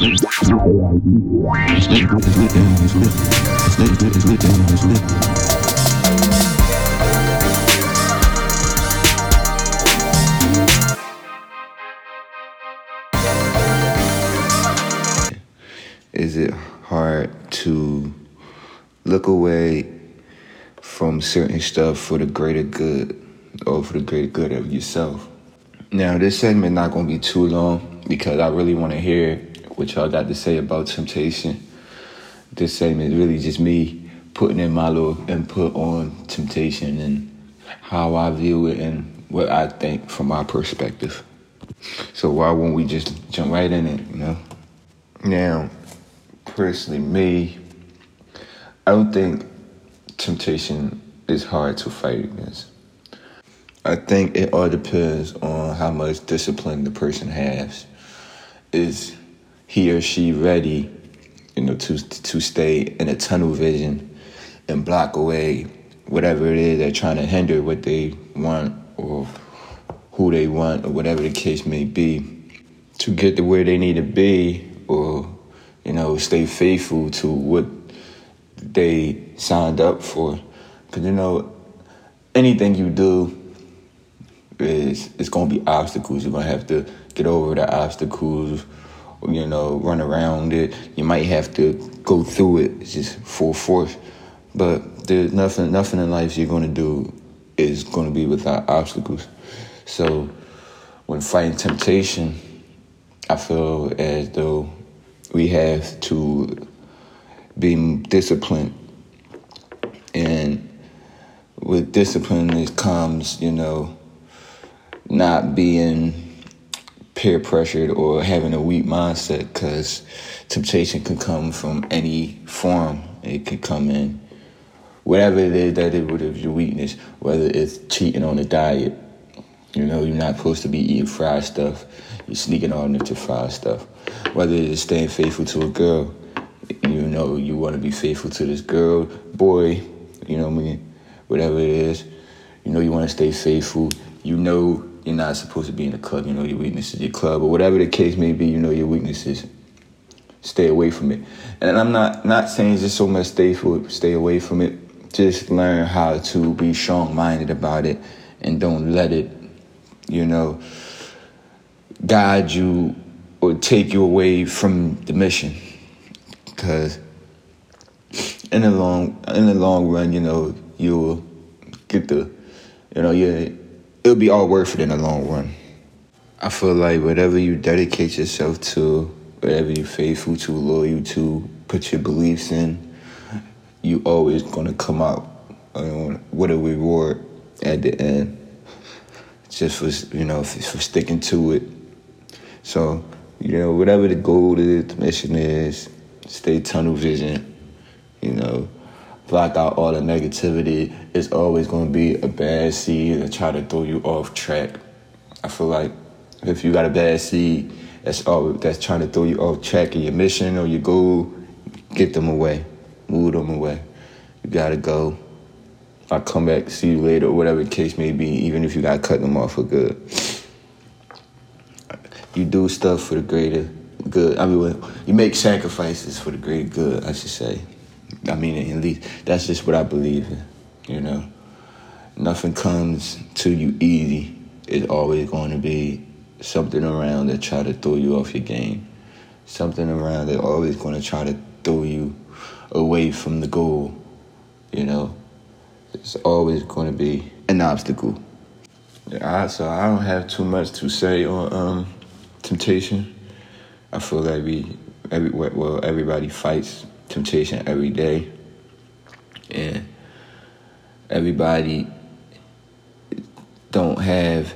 Is it hard to look away from certain stuff for the greater good or for the greater good of yourself? Now, this segment not going to be too long because I really want to hear what y'all got to say about temptation. This segment is really just me putting in my little input on temptation and how I view it and what I think from my perspective. So why won't we just jump right in it, you know? Now, personally, me, I don't think temptation is hard to fight against. I think it all depends on how much discipline the person has. Is he or she ready, you know, to to stay in a tunnel vision and block away whatever it is they're trying to hinder what they want or who they want or whatever the case may be to get to where they need to be or you know stay faithful to what they signed up for because you know anything you do is it's gonna be obstacles. You're gonna have to get over the obstacles, you know, run around it. You might have to go through it just full force. But there's nothing nothing in life you're gonna do is gonna be without obstacles. So when fighting temptation, I feel as though we have to be disciplined and with discipline it comes, you know, not being peer pressured or having a weak mindset because temptation can come from any form. It could come in whatever it is that it would have your weakness, whether it's cheating on a diet. You know, you're not supposed to be eating fried stuff. You're sneaking on into fried stuff. Whether it's staying faithful to a girl, you know, you want to be faithful to this girl, boy, you know what I mean? Whatever it is, you know, you want to stay faithful. You know, you're not supposed to be in the club. You know your weaknesses, your club, or whatever the case may be. You know your weaknesses. Stay away from it. And I'm not not saying just so much stay for stay away from it. Just learn how to be strong minded about it, and don't let it, you know, guide you or take you away from the mission. Because in the long in the long run, you know, you'll get the, you know, you it'll be all worth it in the long run. I feel like whatever you dedicate yourself to, whatever you're faithful to, loyal to, put your beliefs in, you always gonna come out with a reward at the end. Just for you know, for sticking to it. So you know, whatever the goal is, the mission is, stay tunnel vision. You know, block out all the negativity. It's always going to be a bad seed that try to throw you off track. I feel like if you got a bad seed that's all that's trying to throw you off track of your mission or your goal, get them away, move them away. You gotta go. I'll come back, see you later, or whatever the case may be, even if you gotta cut them off for good. You do stuff for the greater good. I mean, you make sacrifices for the greater good, I should say. I mean, at least that's just what I believe in. You know, nothing comes to you easy. It's always going to be something around that try to throw you off your game. Something around that always going to try to throw you away from the goal. You know, it's always going to be an obstacle. Yeah, so I don't have too much to say on um, temptation. I feel like we, every well, everybody fights temptation every day. And everybody don't have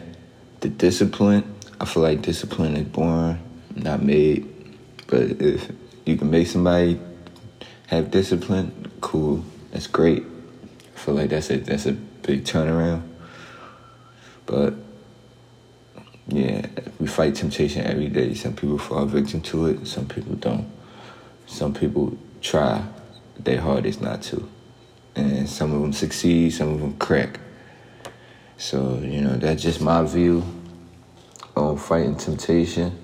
the discipline. I feel like discipline is born, not made. But if you can make somebody have discipline, cool. That's great. I feel like that's a that's a big turnaround. But yeah, we fight temptation every day. Some people fall victim to it, some people don't. Some people try their hardest not to. And some of them succeed, some of them crack. So, you know, that's just my view on fighting temptation.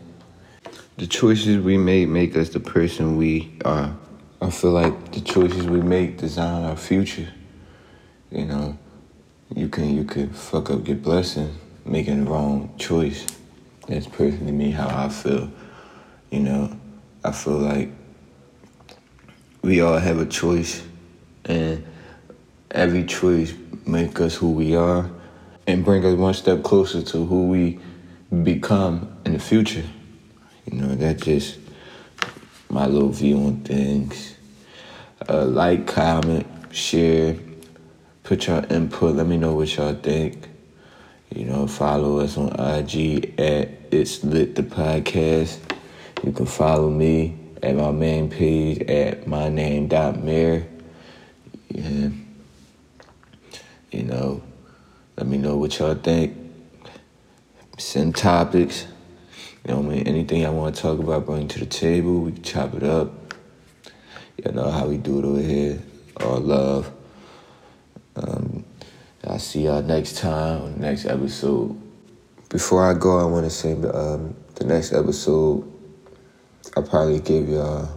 the choices we make make us the person we are. I feel like the choices we make design our future. You know, you can you can fuck up your blessing making the wrong choice. That's personally me how I feel. You know, I feel like we all have a choice and every choice make us who we are and bring us one step closer to who we become in the future. You know, that's just my little view on things. Uh, like, comment, share, put your input. Let me know what y'all think. You know, follow us on IG at It's Lit the Podcast. You can follow me at my main page at my name dot. Yeah. You know, let me know what y'all think. Send topics. You know, I mean, anything I want to talk about, bring to the table. We chop it up. You know how we do it over here. All love. Um, I'll see y'all next time next episode. Before I go, I want to say um, the next episode I probably give y'all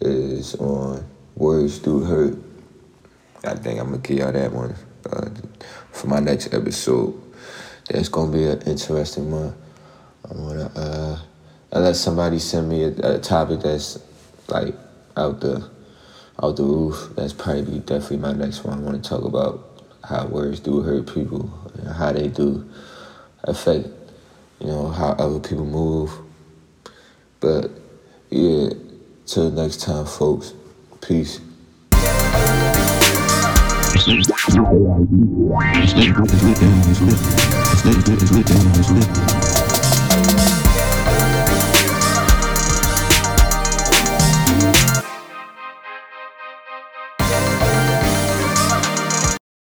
is on Words Do Hurt. I think I'm gonna give y'all that one uh, for my next episode. That's gonna be an interesting one. I wanna uh, unless somebody send me a, a topic that's like out the out the roof. That's probably definitely my next one. I want to talk about how words do hurt people, and how they do affect, you know, how other people move. But yeah, till next time, folks. Peace. It's lit.